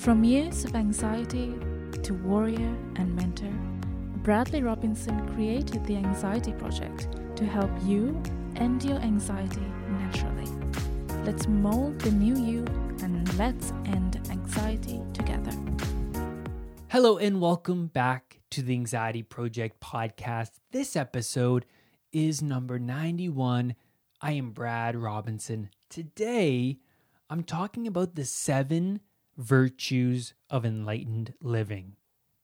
From years of anxiety to warrior and mentor, Bradley Robinson created the Anxiety Project to help you end your anxiety naturally. Let's mold the new you and let's end anxiety together. Hello, and welcome back to the Anxiety Project podcast. This episode is number 91. I am Brad Robinson. Today, I'm talking about the seven virtues of enlightened living.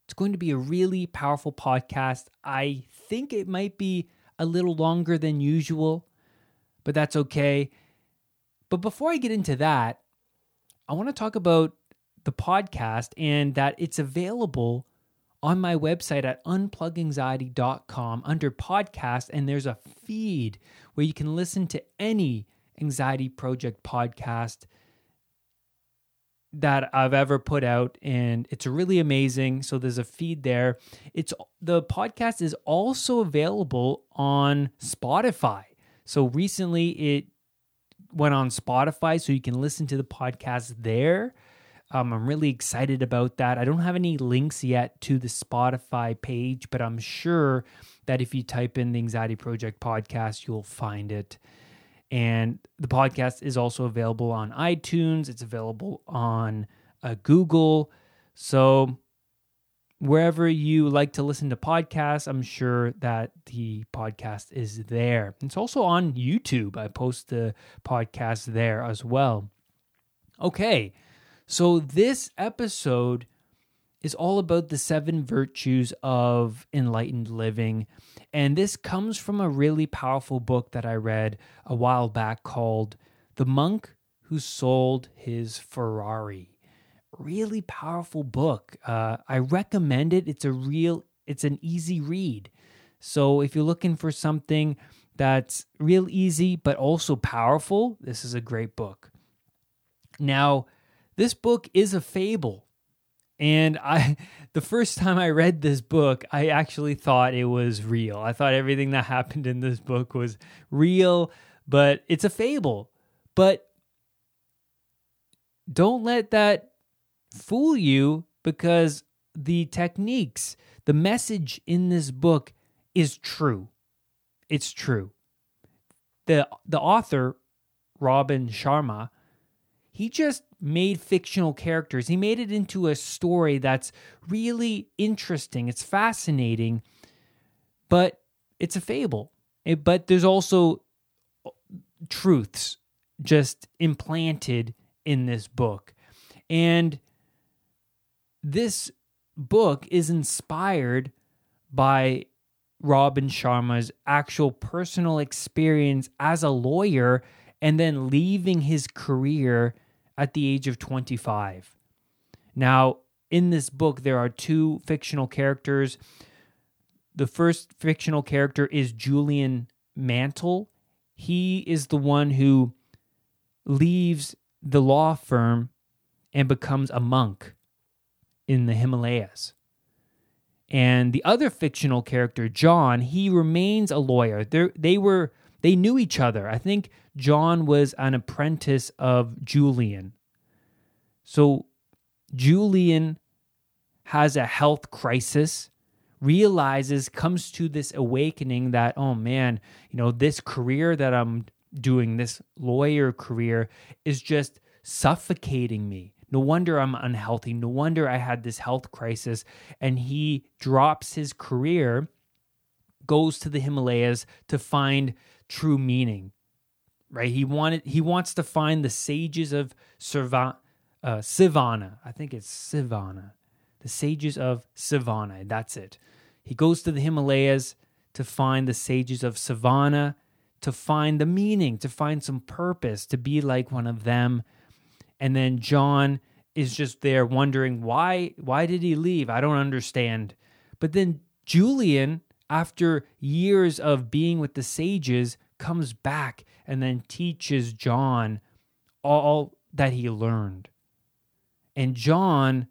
It's going to be a really powerful podcast. I think it might be a little longer than usual, but that's okay. But before I get into that, I want to talk about the podcast and that it's available on my website at unpluganxiety.com under podcast and there's a feed where you can listen to any anxiety project podcast that I've ever put out and it's really amazing. So there's a feed there. It's the podcast is also available on Spotify. So recently it went on Spotify so you can listen to the podcast there. Um, I'm really excited about that. I don't have any links yet to the Spotify page, but I'm sure that if you type in the Anxiety Project podcast, you'll find it. And the podcast is also available on iTunes, it's available on uh, Google. So, wherever you like to listen to podcasts, I'm sure that the podcast is there. It's also on YouTube. I post the podcast there as well. Okay, so this episode is all about the seven virtues of enlightened living. And this comes from a really powerful book that I read a while back called The Monk Who Sold His Ferrari. Really powerful book. Uh, I recommend it. It's a real, it's an easy read. So if you're looking for something that's real easy but also powerful, this is a great book. Now, this book is a fable and I the first time I read this book, I actually thought it was real. I thought everything that happened in this book was real, but it's a fable. But don't let that fool you because the techniques, the message in this book is true. It's true. The the author Robin Sharma he just made fictional characters. He made it into a story that's really interesting. It's fascinating, but it's a fable. It, but there's also uh, truths just implanted in this book. And this book is inspired by Robin Sharma's actual personal experience as a lawyer and then leaving his career at the age of 25. Now, in this book, there are two fictional characters. The first fictional character is Julian Mantle. He is the one who leaves the law firm and becomes a monk in the Himalayas. And the other fictional character, John, he remains a lawyer. They're, they were they knew each other. I think John was an apprentice of Julian. So Julian has a health crisis, realizes, comes to this awakening that, oh man, you know, this career that I'm doing, this lawyer career, is just suffocating me. No wonder I'm unhealthy. No wonder I had this health crisis. And he drops his career, goes to the Himalayas to find true meaning. Right? He wanted he wants to find the sages of Sivana. Uh, Sivana. I think it's Sivana. The sages of Sivana. That's it. He goes to the Himalayas to find the sages of Sivana, to find the meaning, to find some purpose, to be like one of them. And then John is just there wondering why why did he leave? I don't understand. But then Julian after years of being with the sages, comes back and then teaches John all that he learned. And John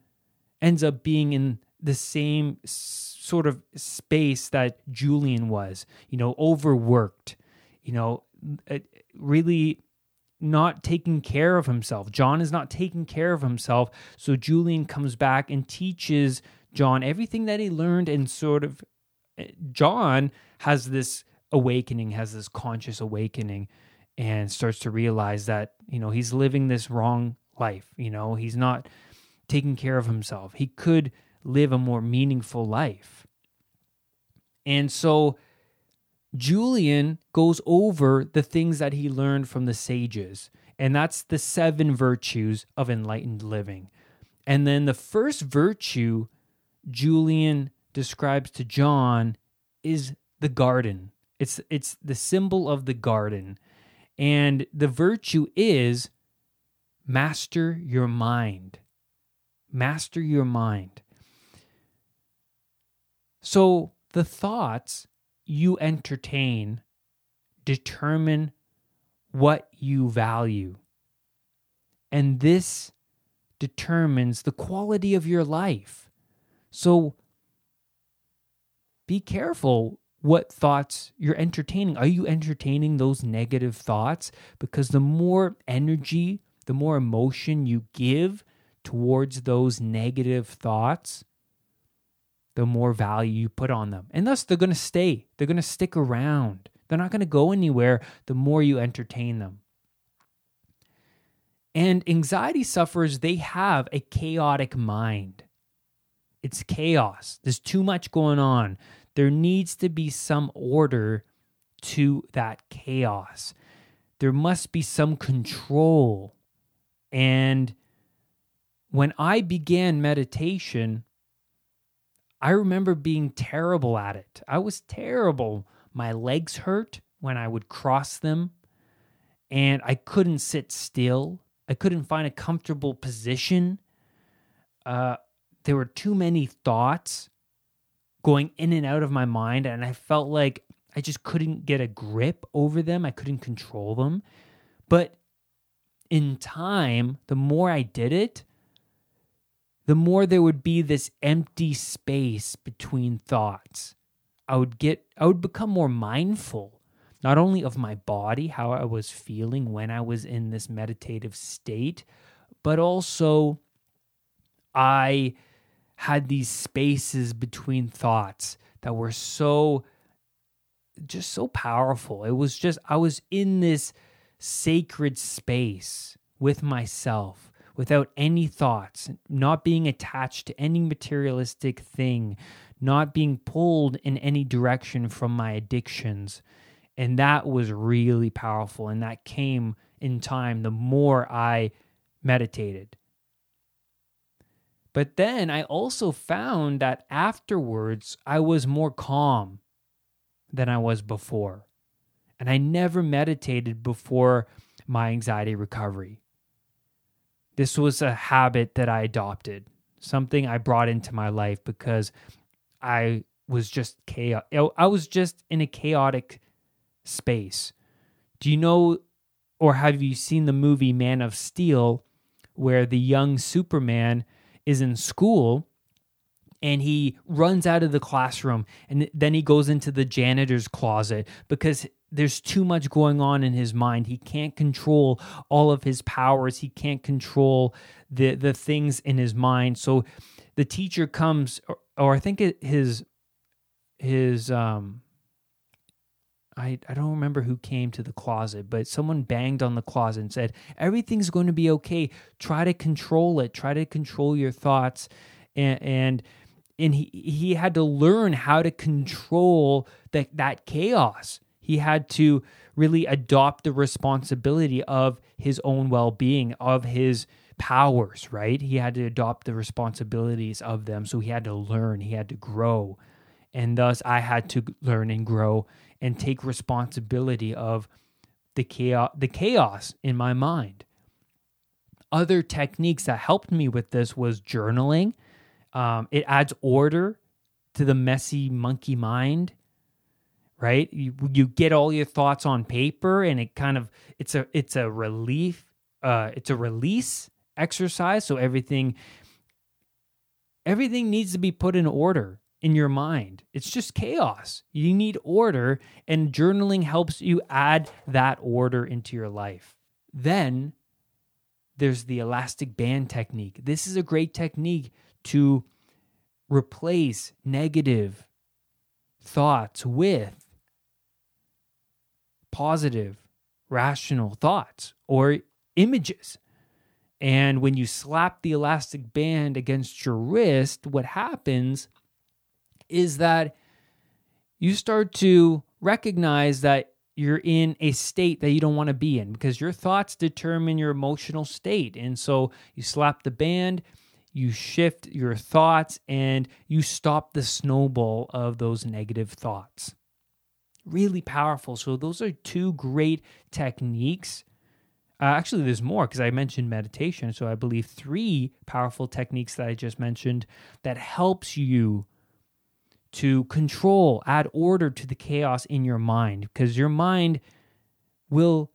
ends up being in the same sort of space that Julian was, you know, overworked, you know, uh, really not taking care of himself. John is not taking care of himself. So Julian comes back and teaches John everything that he learned and sort of John has this awakening, has this conscious awakening and starts to realize that, you know, he's living this wrong life, you know, he's not taking care of himself. He could live a more meaningful life. And so Julian goes over the things that he learned from the sages, and that's the seven virtues of enlightened living. And then the first virtue Julian describes to John is the garden. It's it's the symbol of the garden. And the virtue is master your mind. Master your mind. So the thoughts you entertain determine what you value. And this determines the quality of your life. So be careful what thoughts you're entertaining. Are you entertaining those negative thoughts? Because the more energy, the more emotion you give towards those negative thoughts, the more value you put on them. And thus, they're going to stay, they're going to stick around. They're not going to go anywhere the more you entertain them. And anxiety sufferers, they have a chaotic mind. It's chaos. There's too much going on. There needs to be some order to that chaos. There must be some control. And when I began meditation, I remember being terrible at it. I was terrible. My legs hurt when I would cross them, and I couldn't sit still. I couldn't find a comfortable position. Uh, there were too many thoughts going in and out of my mind, and I felt like I just couldn't get a grip over them. I couldn't control them. But in time, the more I did it, the more there would be this empty space between thoughts. I would get I would become more mindful not only of my body, how I was feeling when I was in this meditative state, but also I had these spaces between thoughts that were so just so powerful. It was just I was in this sacred space with myself without any thoughts, not being attached to any materialistic thing, not being pulled in any direction from my addictions. And that was really powerful. And that came in time the more I meditated. But then I also found that afterwards I was more calm than I was before. And I never meditated before my anxiety recovery. This was a habit that I adopted, something I brought into my life because I was just chaos. I was just in a chaotic space. Do you know or have you seen the movie Man of Steel where the young Superman is in school and he runs out of the classroom and then he goes into the janitor's closet because there's too much going on in his mind. He can't control all of his powers. He can't control the the things in his mind. So the teacher comes, or, or I think it, his his um. I, I don't remember who came to the closet, but someone banged on the closet and said, Everything's going to be okay. Try to control it. Try to control your thoughts. And, and and he he had to learn how to control that that chaos he had to really adopt the responsibility of his own well being, of his powers, right? He had to adopt the responsibilities of them. So he had to learn, he had to grow. And thus, I had to learn and grow and take responsibility of the chaos, the chaos in my mind. Other techniques that helped me with this was journaling. Um, it adds order to the messy monkey mind right you, you get all your thoughts on paper and it kind of it's a it's a relief uh it's a release exercise so everything everything needs to be put in order in your mind it's just chaos you need order and journaling helps you add that order into your life Then there's the elastic band technique. This is a great technique to replace negative thoughts with positive, rational thoughts or images. And when you slap the elastic band against your wrist, what happens is that you start to recognize that you're in a state that you don't want to be in because your thoughts determine your emotional state. And so you slap the band, you shift your thoughts, and you stop the snowball of those negative thoughts. Really powerful. So, those are two great techniques. Uh, actually, there's more because I mentioned meditation. So, I believe three powerful techniques that I just mentioned that helps you to control, add order to the chaos in your mind because your mind will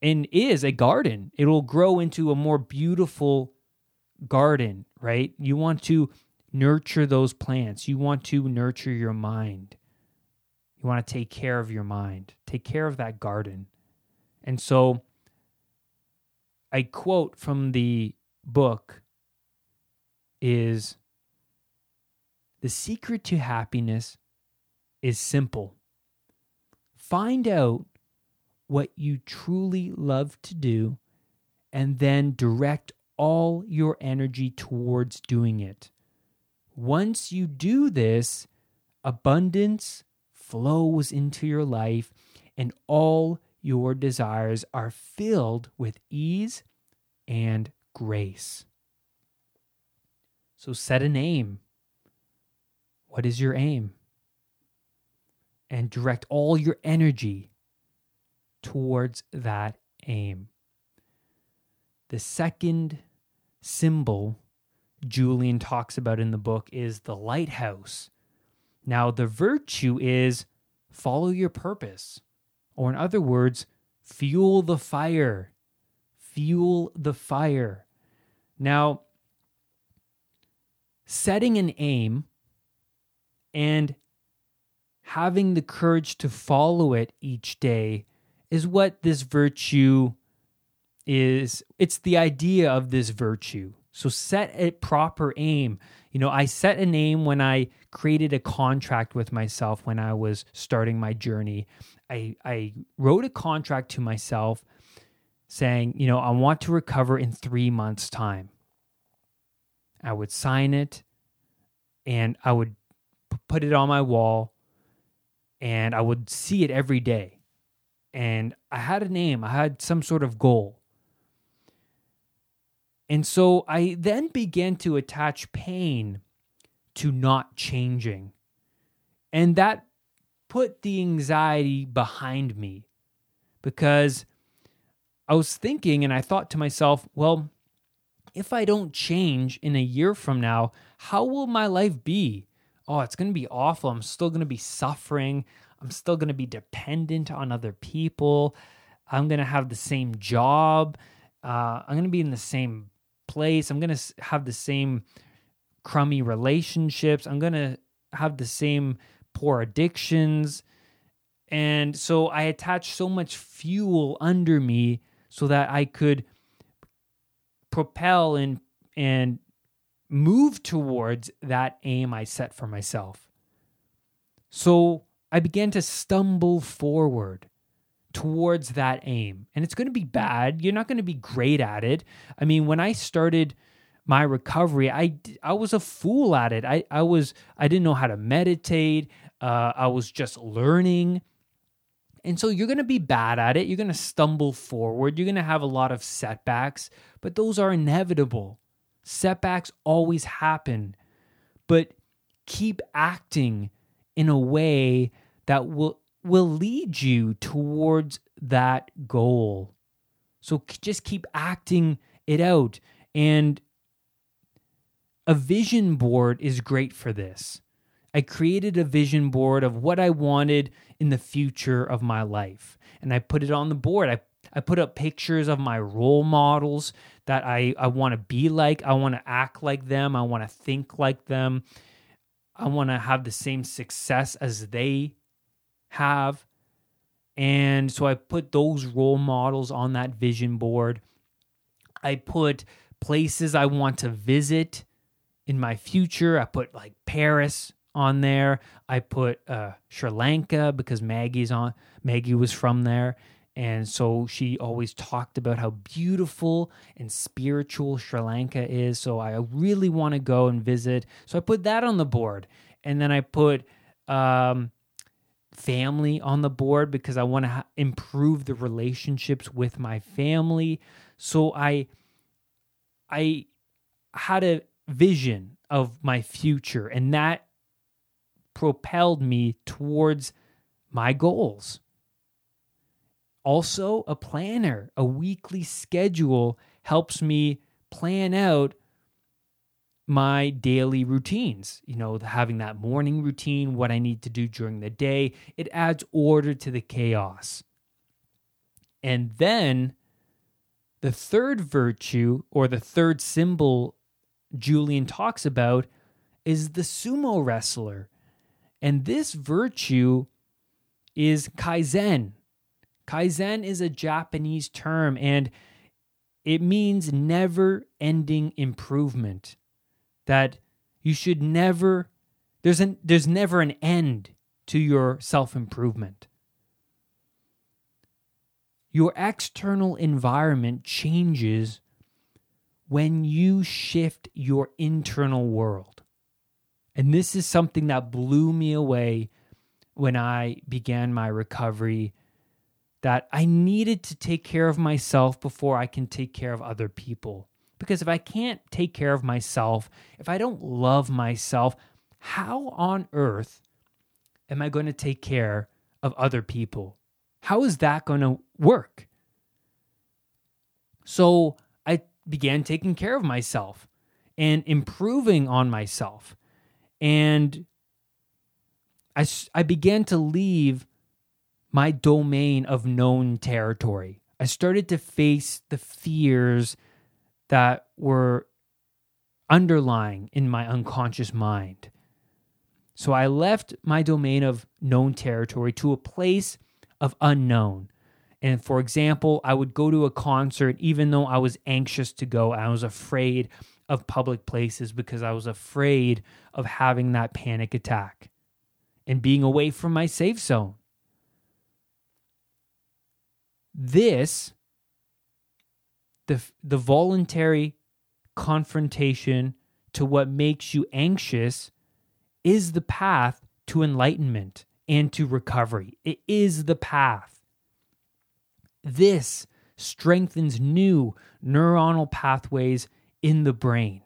and is a garden. It will grow into a more beautiful garden, right? You want to nurture those plants. You want to nurture your mind. You want to take care of your mind, take care of that garden. And so I quote from the book is the secret to happiness is simple. Find out what you truly love to do and then direct all your energy towards doing it. Once you do this, abundance flows into your life and all your desires are filled with ease and grace. So set an aim what is your aim? And direct all your energy towards that aim. The second symbol Julian talks about in the book is the lighthouse. Now, the virtue is follow your purpose, or in other words, fuel the fire. Fuel the fire. Now, setting an aim and having the courage to follow it each day is what this virtue is. It's the idea of this virtue. So set a proper aim. You know, I set an aim when I created a contract with myself when I was starting my journey. I, I wrote a contract to myself saying, you know, I want to recover in three months' time. I would sign it and I would put it on my wall and I would see it every day. And I had a name, I had some sort of goal. And so I then began to attach pain to not changing. And that put the anxiety behind me because I was thinking and I thought to myself, well, if I don't change in a year from now, how will my life be? Oh, it's going to be awful. I'm still going to be suffering. I'm still going to be dependent on other people. I'm going to have the same job. Uh, I'm going to be in the same place. I'm going to have the same crummy relationships. I'm going to have the same poor addictions. And so I attached so much fuel under me so that I could propel and and move towards that aim I set for myself. So I began to stumble forward towards that aim. And it's going to be bad. You're not going to be great at it. I mean, when I started my recovery, I, I was a fool at it. I, I was I didn't know how to meditate. Uh, I was just learning. And so you're going to be bad at it. You're going to stumble forward. You're going to have a lot of setbacks, but those are inevitable. Setbacks always happen, but keep acting in a way that will will lead you towards that goal. So just keep acting it out and a vision board is great for this. I created a vision board of what I wanted in the future of my life and I put it on the board. I I put up pictures of my role models that I, I want to be like. I want to act like them. I want to think like them. I want to have the same success as they have. And so I put those role models on that vision board. I put places I want to visit in my future. I put like Paris on there. I put uh, Sri Lanka because Maggie's on. Maggie was from there, and so she always talked about how beautiful and spiritual Sri Lanka is. So I really want to go and visit. So I put that on the board, and then I put um, family on the board because I want to ha- improve the relationships with my family. So I I had a vision of my future and that propelled me towards my goals. Also, a planner, a weekly schedule helps me plan out my daily routines. You know, having that morning routine, what I need to do during the day, it adds order to the chaos. And then the third virtue or the third symbol Julian talks about is the sumo wrestler. And this virtue is kaizen. Kaizen is a Japanese term and it means never ending improvement that you should never there's an there's never an end to your self-improvement. Your external environment changes when you shift your internal world. And this is something that blew me away when I began my recovery that I needed to take care of myself before I can take care of other people. Because if I can't take care of myself, if I don't love myself, how on earth am I going to take care of other people? How is that going to work? So I began taking care of myself and improving on myself. And I, I began to leave my domain of known territory. I started to face the fears that were underlying in my unconscious mind. So I left my domain of known territory to a place of unknown. And for example, I would go to a concert even though I was anxious to go. I was afraid of public places because I was afraid of having that panic attack and being away from my safe zone. This the the voluntary confrontation to what makes you anxious is the path to enlightenment and to recovery. It is the path. This strengthens new neuronal pathways in the brain.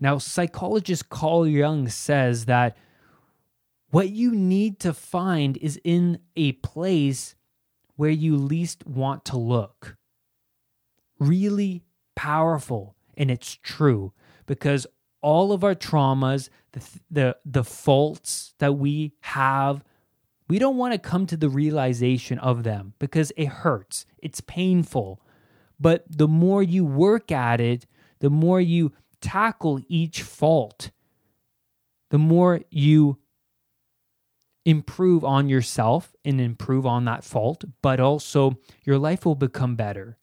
Now, psychologist Carl Jung says that what you need to find is in a place where you least want to look. Really powerful. And it's true because all of our traumas, the, the, the faults that we have, we don't want to come to the realization of them because it hurts. It's painful. But the more you work at it, the more you tackle each fault, the more you improve on yourself and improve on that fault, but also your life will become better.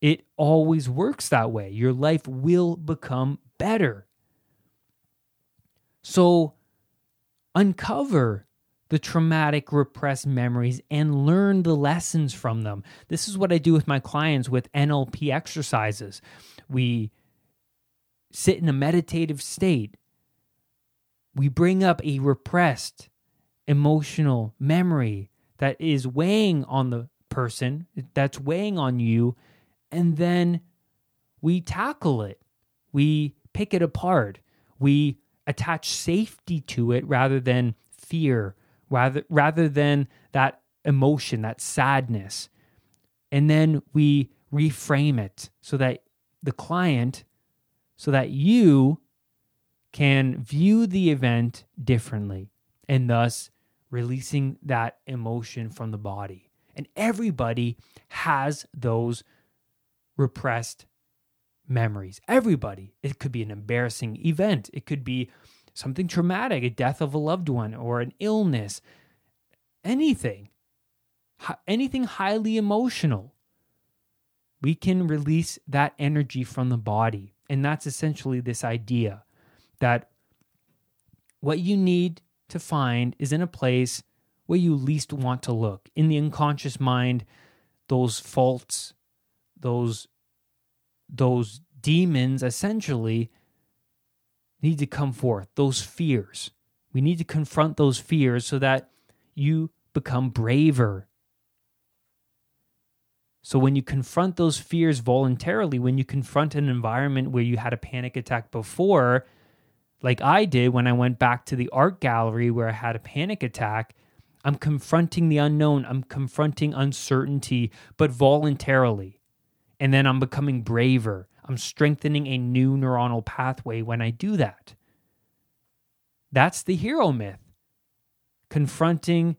It always works that way. Your life will become better. So, uncover the traumatic repressed memories and learn the lessons from them. This is what I do with my clients with NLP exercises. We sit in a meditative state. We bring up a repressed emotional memory that is weighing on the person, that's weighing on you, and then we tackle it. We pick it apart. We attach safety to it rather than fear, rather rather than that emotion, that sadness. And then we reframe it so that the client, so that you can view the event differently and thus releasing that emotion from the body. And everybody has those repressed memories. Everybody. It could be an embarrassing event, it could be something traumatic, a death of a loved one, or an illness, anything, anything highly emotional, we can release that energy from the body. And that's essentially this idea that what you need to find is in a place where you least want to look. In the unconscious mind, those faults, those those demons essentially need to come forth, those fears. We need to confront those fears so that you become braver. So, when you confront those fears voluntarily, when you confront an environment where you had a panic attack before, like I did when I went back to the art gallery where I had a panic attack, I'm confronting the unknown. I'm confronting uncertainty, but voluntarily. And then I'm becoming braver. I'm strengthening a new neuronal pathway when I do that. That's the hero myth. Confronting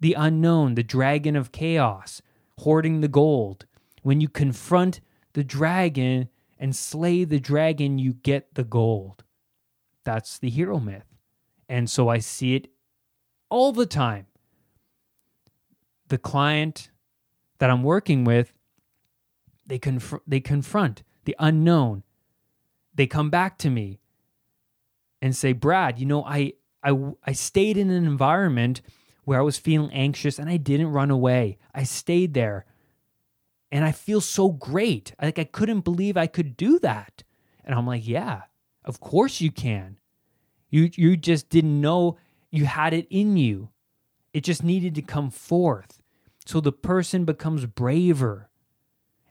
the unknown, the dragon of chaos, hoarding the gold. When you confront the dragon and slay the dragon, you get the gold. That's the hero myth. And so I see it all the time. The client that I'm working with, they, conf- they confront the unknown. They come back to me and say, Brad, you know, I, I, I stayed in an environment where I was feeling anxious and I didn't run away. I stayed there and I feel so great. Like I couldn't believe I could do that. And I'm like, yeah, of course you can. You you just didn't know you had it in you. It just needed to come forth. So the person becomes braver.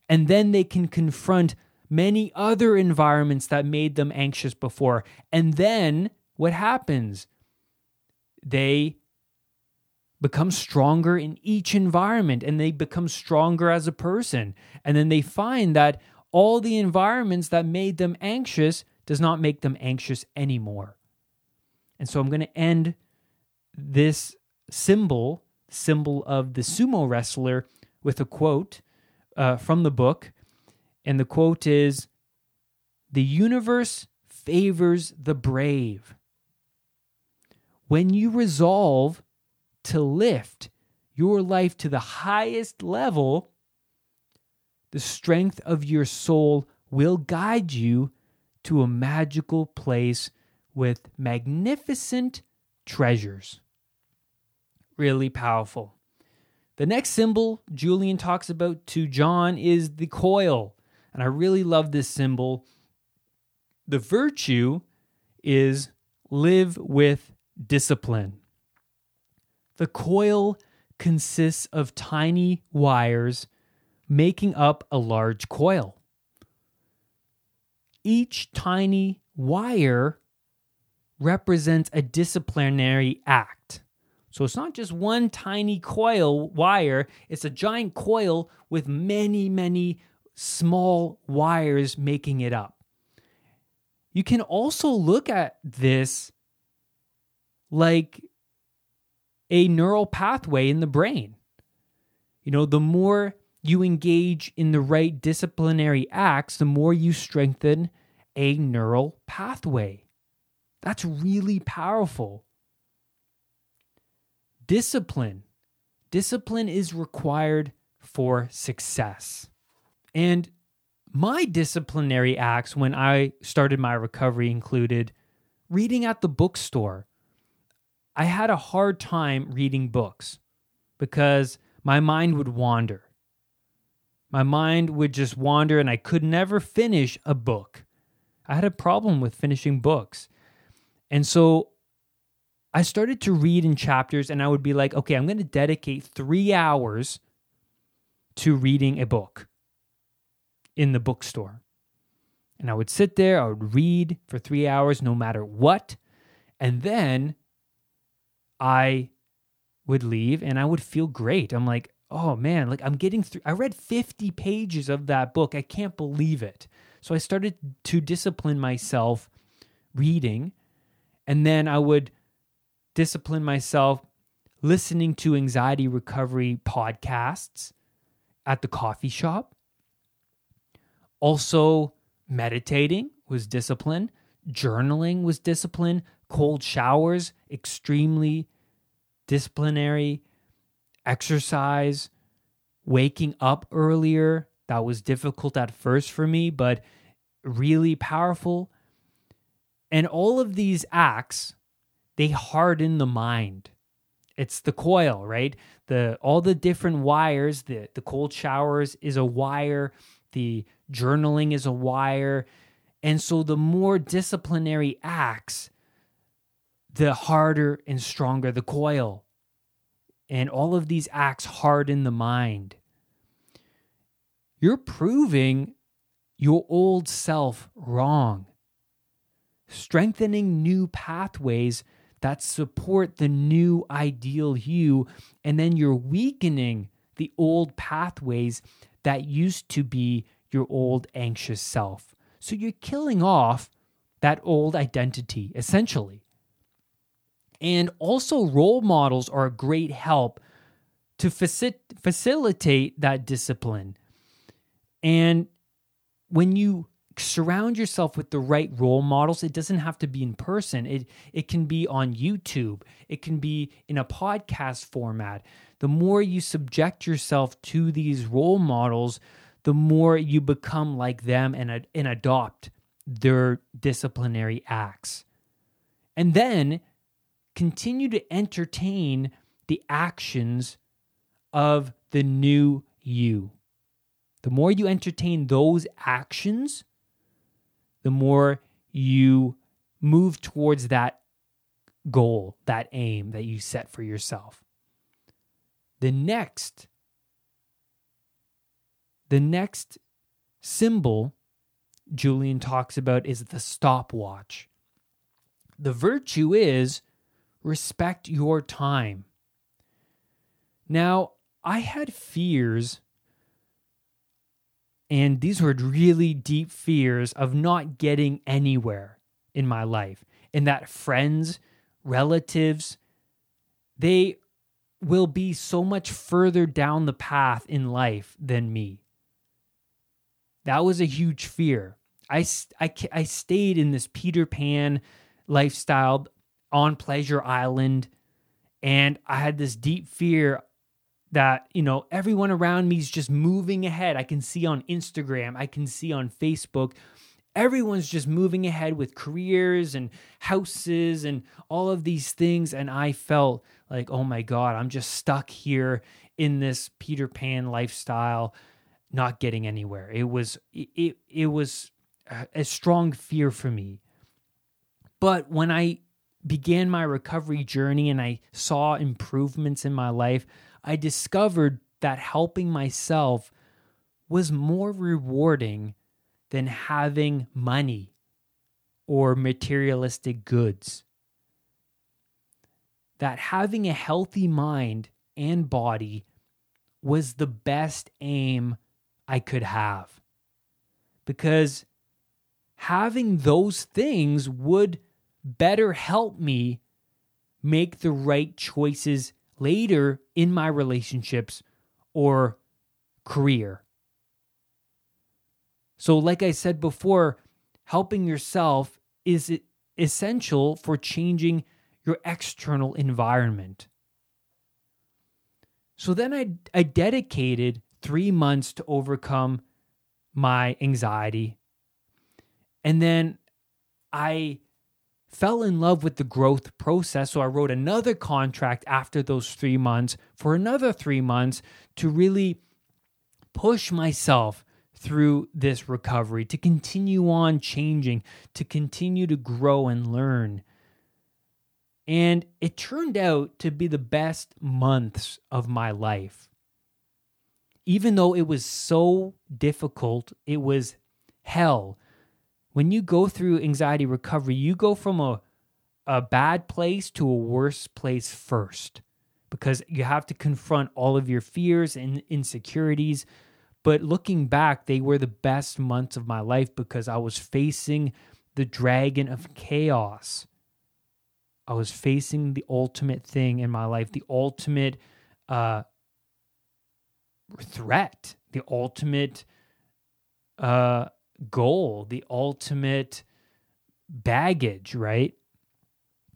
And then they can confront many other environments that made them anxious before. And then what happens? They become stronger in each environment and they become stronger as a person. And then they find that all the environments that made them anxious does not make them anxious anymore. And so I'm going to end this symbol, symbol of the sumo wrestler, with a quote uh, from the book. And the quote is The universe favors the brave. When you resolve to lift your life to the highest level, the strength of your soul will guide you to a magical place with magnificent treasures. Really powerful. The next symbol Julian talks about to John is the coil. And I really love this symbol. The virtue is live with discipline. The coil consists of tiny wires making up a large coil. Each tiny wire represents a disciplinary act. So it's not just one tiny coil wire, it's a giant coil with many, many small wires making it up. You can also look at this like a neural pathway in the brain. You know, the more you engage in the right disciplinary acts, the more you strengthen a neural pathway. That's really powerful. Discipline. Discipline is required for success. And my disciplinary acts when I started my recovery included reading at the bookstore, I had a hard time reading books because my mind would wander. My mind would just wander and I could never finish a book. I had a problem with finishing books. And so I started to read in chapters and I would be like, okay, I'm going to dedicate three hours to reading a book in the bookstore. And I would sit there, I would read for three hours no matter what. And then I would leave and I would feel great. I'm like, oh man, like I'm getting through. I read 50 pages of that book. I can't believe it. So I started to discipline myself reading. And then I would discipline myself listening to anxiety recovery podcasts at the coffee shop. Also, meditating was discipline, journaling was discipline, cold showers, extremely disciplinary. exercise, waking up earlier. That was difficult at first for me, but really powerful. And all of these acts, they harden the mind. It's the coil, right? The all the different wires, the the cold showers is a wire, the journaling is a wire. And so the more disciplinary acts, the harder and stronger the coil. And all of these acts harden the mind. You're proving your old self wrong. Strengthening new pathways that support the new ideal you, and then you're weakening the old pathways that used to be your old anxious self. So you're killing off that old identity, essentially. And also, role models are a great help to faci- facilitate that discipline. And when you surround yourself with the right role models, it doesn't have to be in person. It it can be on YouTube. It can be in a podcast format. The more you subject yourself to these role models, the more you become like them and, and adopt their disciplinary acts. And then continue to entertain the actions of the new you. The more you entertain those actions, the more you move towards that goal, that aim that you set for yourself. The next the next symbol Julian talks about is the stopwatch. The virtue is respect your time. Now, I had fears, and these were really deep fears of not getting anywhere in my life, and that friends, relatives, they will be so much further down the path in life than me. That was a huge fear. I, I, I stayed in this Peter Pan lifestyle on Pleasure Island. And I had this deep fear that, you know, everyone around me is just moving ahead. I can see on Instagram, I can see on Facebook, everyone's just moving ahead with careers and houses and all of these things. And I felt like, oh my God, I'm just stuck here in this Peter Pan lifestyle, not getting anywhere. It was, it, it was a strong fear for me. But when I began my recovery journey and I saw improvements in my life, I discovered that helping myself was more rewarding than having money or materialistic goods. That having a healthy mind and body was the best aim I could have. Because having those things would better help me make the right choices later in my relationships or career. So, like I said before, helping yourself is essential for changing your external environment. So then I, I dedicated three months to overcome my anxiety. And then I fell in love with the growth process. So I wrote another contract after those three months for another three months to really push myself through this recovery, to continue on changing, to continue to grow and learn. And it turned out to be the best months of my life. Even though it was so difficult, it was hell when you go through anxiety recovery, you go from a, a bad place to a worse place first because you have to confront all of your fears and insecurities. But looking back, they were the best months of my life because I was facing the dragon of chaos. I was facing the ultimate thing in my life, the ultimate uh, threat, the ultimate uh, goal, the ultimate baggage, right?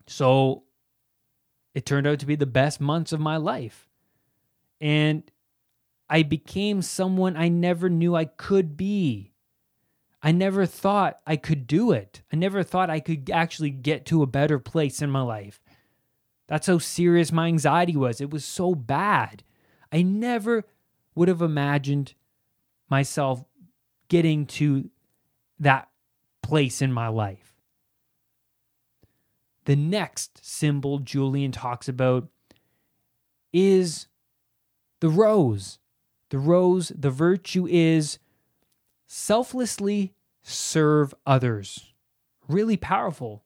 So it turned out to be the best months of my life. And I became someone I never knew I could be. I never thought I could do it. I never thought I could actually get to a better place in my life. That's how serious my anxiety was. It was so bad. I never would have imagined myself getting to that place in my life. The next symbol Julian talks about is the rose. The rose, the virtue is selflessly serve others. Really powerful.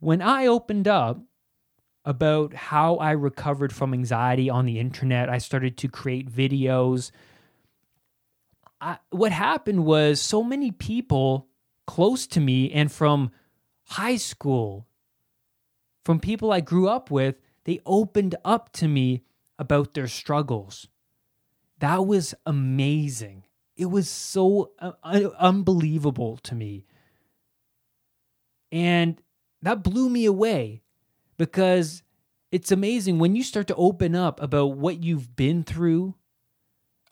When I opened up about how I recovered from anxiety on the internet, I started to create videos I, what happened was so many people close to me and from high school, from people I grew up with, they opened up to me about their struggles. That was amazing. It was so uh, unbelievable to me. And that blew me away because it's amazing when you start to open up about what you've been through,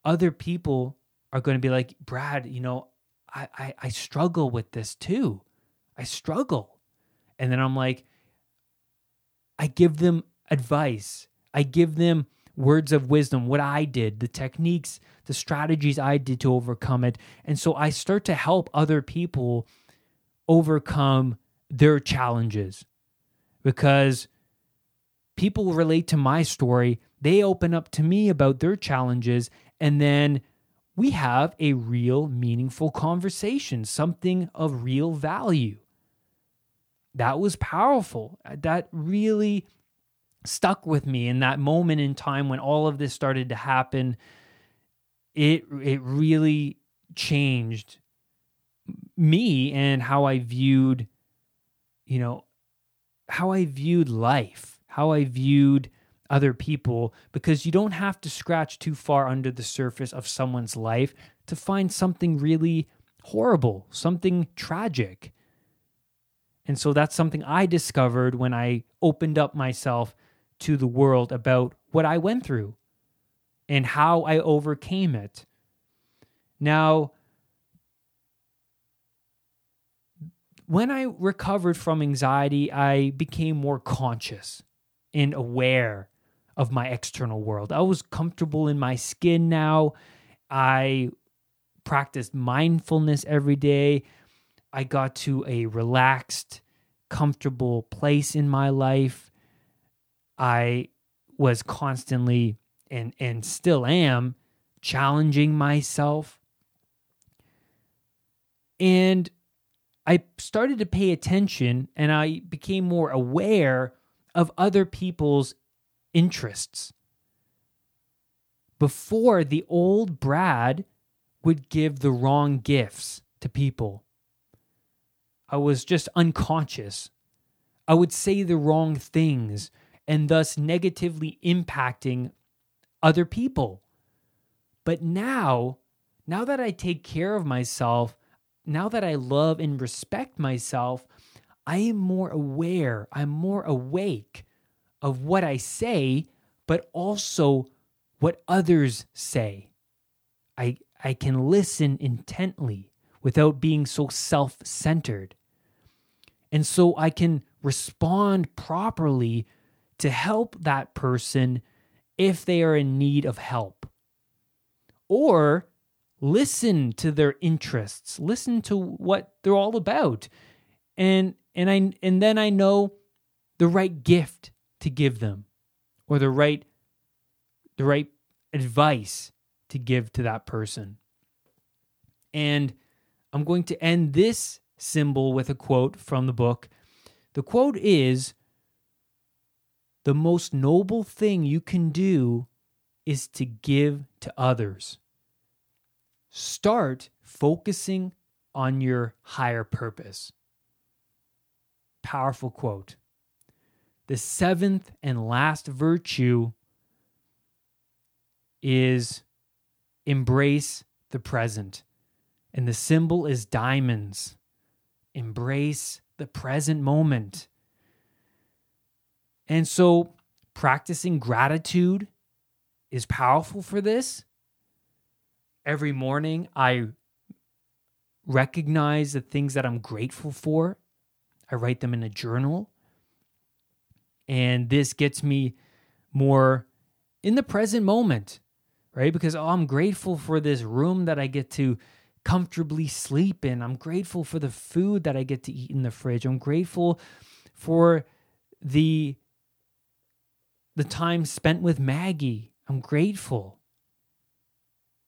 other people are going to be like, Brad, you know, I, I, I struggle with this too. I struggle. And then I'm like, I give them advice. I give them words of wisdom, what I did, the techniques, the strategies I did to overcome it. And so I start to help other people overcome their challenges because people relate to my story. They open up to me about their challenges. And then we have a real, meaningful conversation, something of real value. That was powerful. Uh, that really stuck with me in that moment in time when all of this started to happen. It it really changed me and how I viewed, you know, how I viewed life, how I viewed other people because you don't have to scratch too far under the surface of someone's life to find something really horrible, something tragic. And so that's something I discovered when I opened up myself to the world about what I went through and how I overcame it. Now, when I recovered from anxiety, I became more conscious and aware of my external world. I was comfortable in my skin now. I practiced mindfulness every day. I got to a relaxed, comfortable place in my life. I was constantly and and still am challenging myself. And I started to pay attention and I became more aware of other people's interests. Before, the old Brad would give the wrong gifts to people. I was just unconscious. I would say the wrong things and thus negatively impacting other people. But now, now that I take care of myself, now that I love and respect myself, I am more aware, I'm more awake of what I say, but also what others say. I, I can listen intently without being so self centered. And so I can respond properly to help that person if they are in need of help. Or listen to their interests, listen to what they're all about. And and I and then I know the right gift to give them or the right the right advice to give to that person. And I'm going to end this symbol with a quote from the book. The quote is The most noble thing you can do is to give to others. Start focusing on your higher purpose. Powerful quote. The seventh and last virtue is embrace the present. And the symbol is diamonds. Embrace the present moment. And so, practicing gratitude is powerful for this. Every morning, I recognize the things that I'm grateful for. I write them in a journal. And this gets me more in the present moment, right? Because oh, I'm grateful for this room that I get to comfortably sleep in. I'm grateful for the food that I get to eat in the fridge. I'm grateful for the the time spent with Maggie. I'm grateful.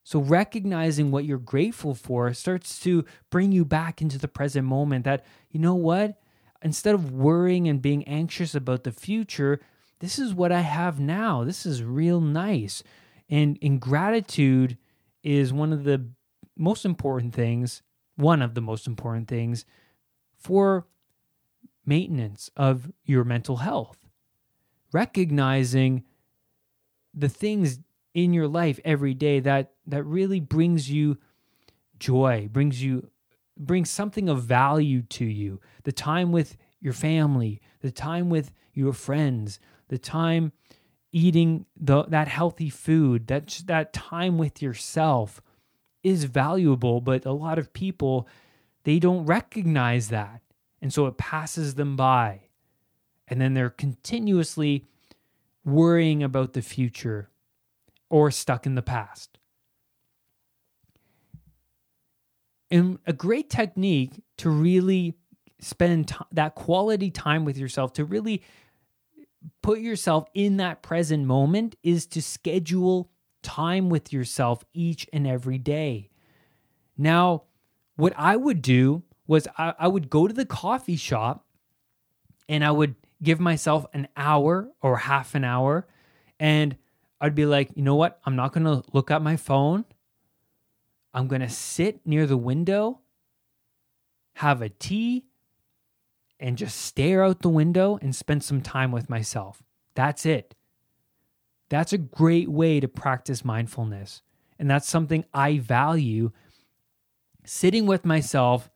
So, recognizing what you're grateful for starts to bring you back into the present moment. That, you know what? Instead of worrying and being anxious about the future, this is what I have now. This is real nice. And, and gratitude is one of the most important things, one of the most important things for maintenance of your mental health. Recognizing the things in your life every day that that really brings you joy, brings you brings something of value to you. The time with your family, the time with your friends, the time eating the that healthy food, that that time with yourself is valuable, but a lot of people they don't recognize that. And so it passes them by. And then they're continuously worrying about the future or stuck in the past. And a great technique to really spend t- that quality time with yourself, to really put yourself in that present moment, is to schedule time with yourself each and every day. Now, what I would do was I, I would go to the coffee shop and I would give myself an hour or half an hour and I'd be like, you know what? I'm not going to look at my phone. I'm going to sit near the window, have a tea, and just stare out the window and spend some time with myself. That's it. That's a great way to practice mindfulness. And that's something I value sitting with myself,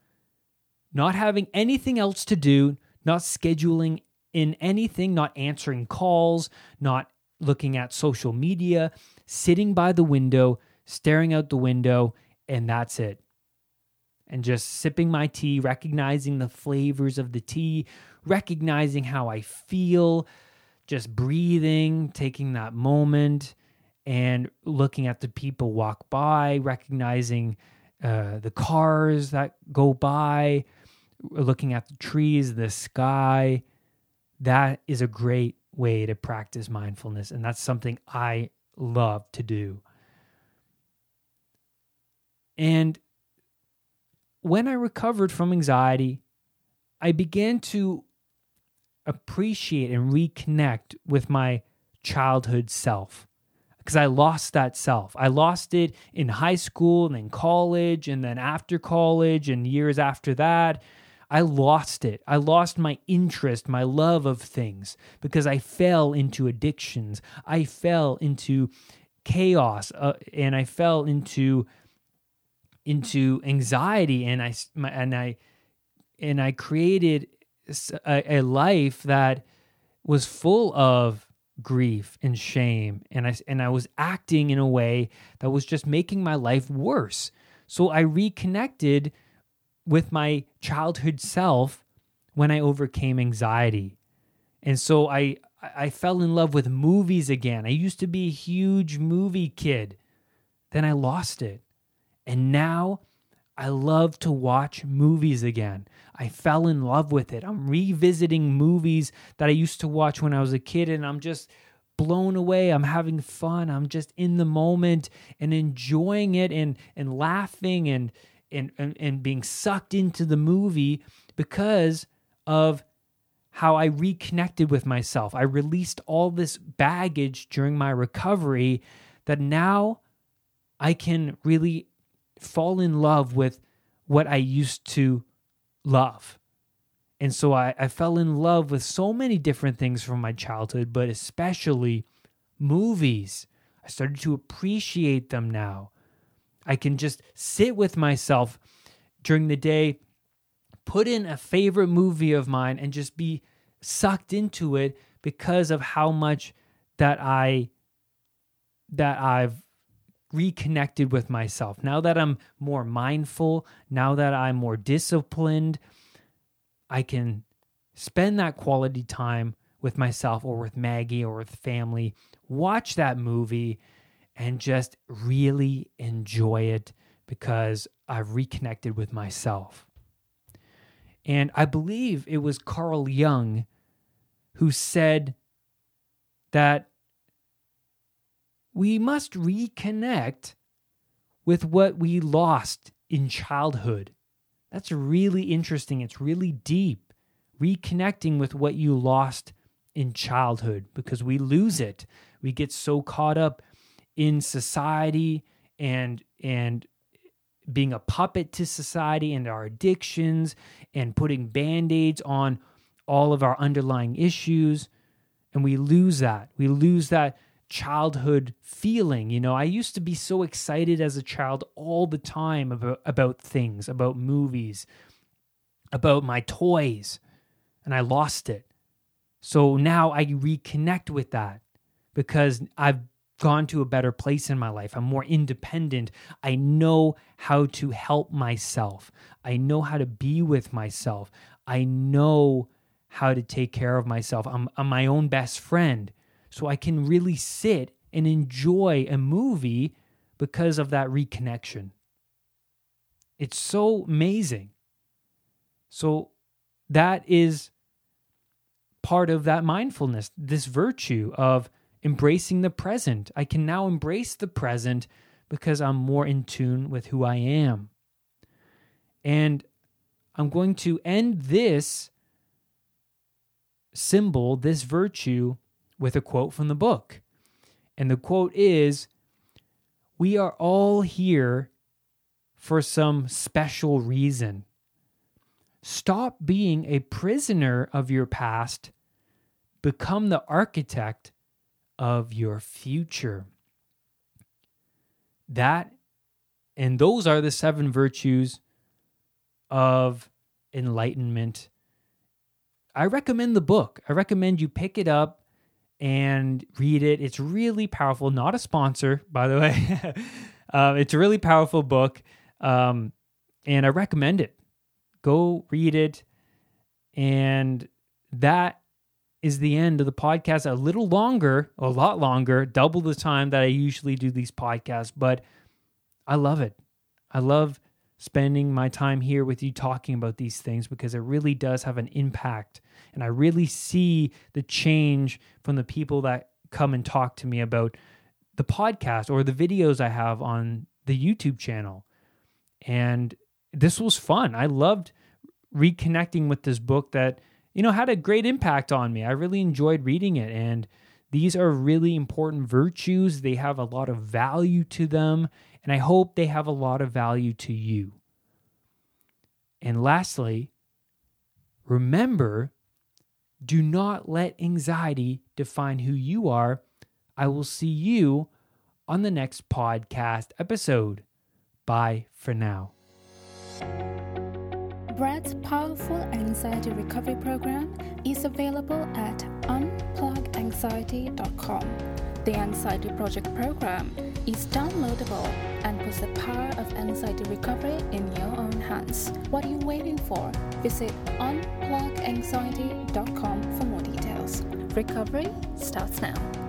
not having anything else to do, not scheduling in anything, not answering calls, not looking at social media, sitting by the window, staring out the window, and that's it. And just sipping my tea, recognizing the flavors of the tea, recognizing how I feel, just breathing, taking that moment, and looking at the people walk by, recognizing uh, the cars that go by, looking at the trees, the sky. That is a great way to practice mindfulness. And that's something I love to do. And when I recovered from anxiety, I began to appreciate and reconnect with my childhood self because I lost that self. I lost it in high school and in college and then after college and years after that. I lost it. I lost my interest, my love of things because I fell into addictions. I fell into chaos uh, and I fell into into anxiety and I and I and I created a, a life that was full of grief and shame and I and I was acting in a way that was just making my life worse. So I reconnected with my childhood self when I overcame anxiety. And so I I fell in love with movies again. I used to be a huge movie kid. Then I lost it. And now I love to watch movies again. I fell in love with it. I'm revisiting movies that I used to watch when I was a kid and I'm just blown away. I'm having fun. I'm just in the moment and enjoying it and and laughing and and, and, and being sucked into the movie because of how I reconnected with myself. I released all this baggage during my recovery that now I can really fall in love with what I used to love. And so I, I fell in love with so many different things from my childhood, but especially movies. I started to appreciate them now. I can just sit with myself during the day, put in a favorite movie of mine, and just be sucked into it because of how much that I that I've reconnected with myself. Now that I'm more mindful, now that I'm more disciplined, I can spend that quality time with myself or with Maggie or with family, watch that movie and just really enjoy it because I've reconnected with myself. And I believe it was Carl Jung who said that we must reconnect with what we lost in childhood. That's really interesting. It's really deep. Reconnecting with what you lost in childhood because we lose it. We get so caught up in society and and being a puppet to society and our addictions and putting band-aids on all of our underlying issues and we lose that. We lose that childhood feeling. You know, I used to be so excited as a child all the time about, about things, about movies, about my toys, and I lost it. So now I reconnect with that because I've gone to a better place in my life. I'm more independent. I know how to help myself. I know how to be with myself. I know how to take care of myself. I'm, I'm my own best friend so I can really sit and enjoy a movie because of that reconnection. It's so amazing. So that is part of that mindfulness, this virtue of embracing the present. I can now embrace the present because I'm more in tune with who I am. And I'm going to end this symbol, this virtue, with a quote from the book. And the quote is We are all here for some special reason. Stop being a prisoner of your past, become the architect of your future. That and those are the seven virtues of enlightenment. I recommend the book. I recommend you pick it up and read it. It's really powerful. Not a sponsor, by the way. um, it's a really powerful book, um, and I recommend it. Go read it. And that is the end of the podcast. A little longer, a lot longer, double the time that I usually do these podcasts, but I love it. I love spending my time here with you talking about these things because it really does have an impact. And I really see the change from the people that come and talk to me about the podcast or the videos I have on the YouTube channel. And this was fun. I loved reconnecting with this book that, you know, had a great impact on me. I really enjoyed reading it. And these are really important virtues. They have a lot of value to them. And I hope they have a lot of value to you. And lastly, remember do not let anxiety define who you are. I will see you on the next podcast episode. Bye for now. Brad's powerful anxiety recovery program is available at unpluganxiety.com. The Anxiety Project program is downloadable and puts the power of anxiety recovery in your own hands. What are you waiting for? Visit unpluganxiety.com for more details. Recovery starts now.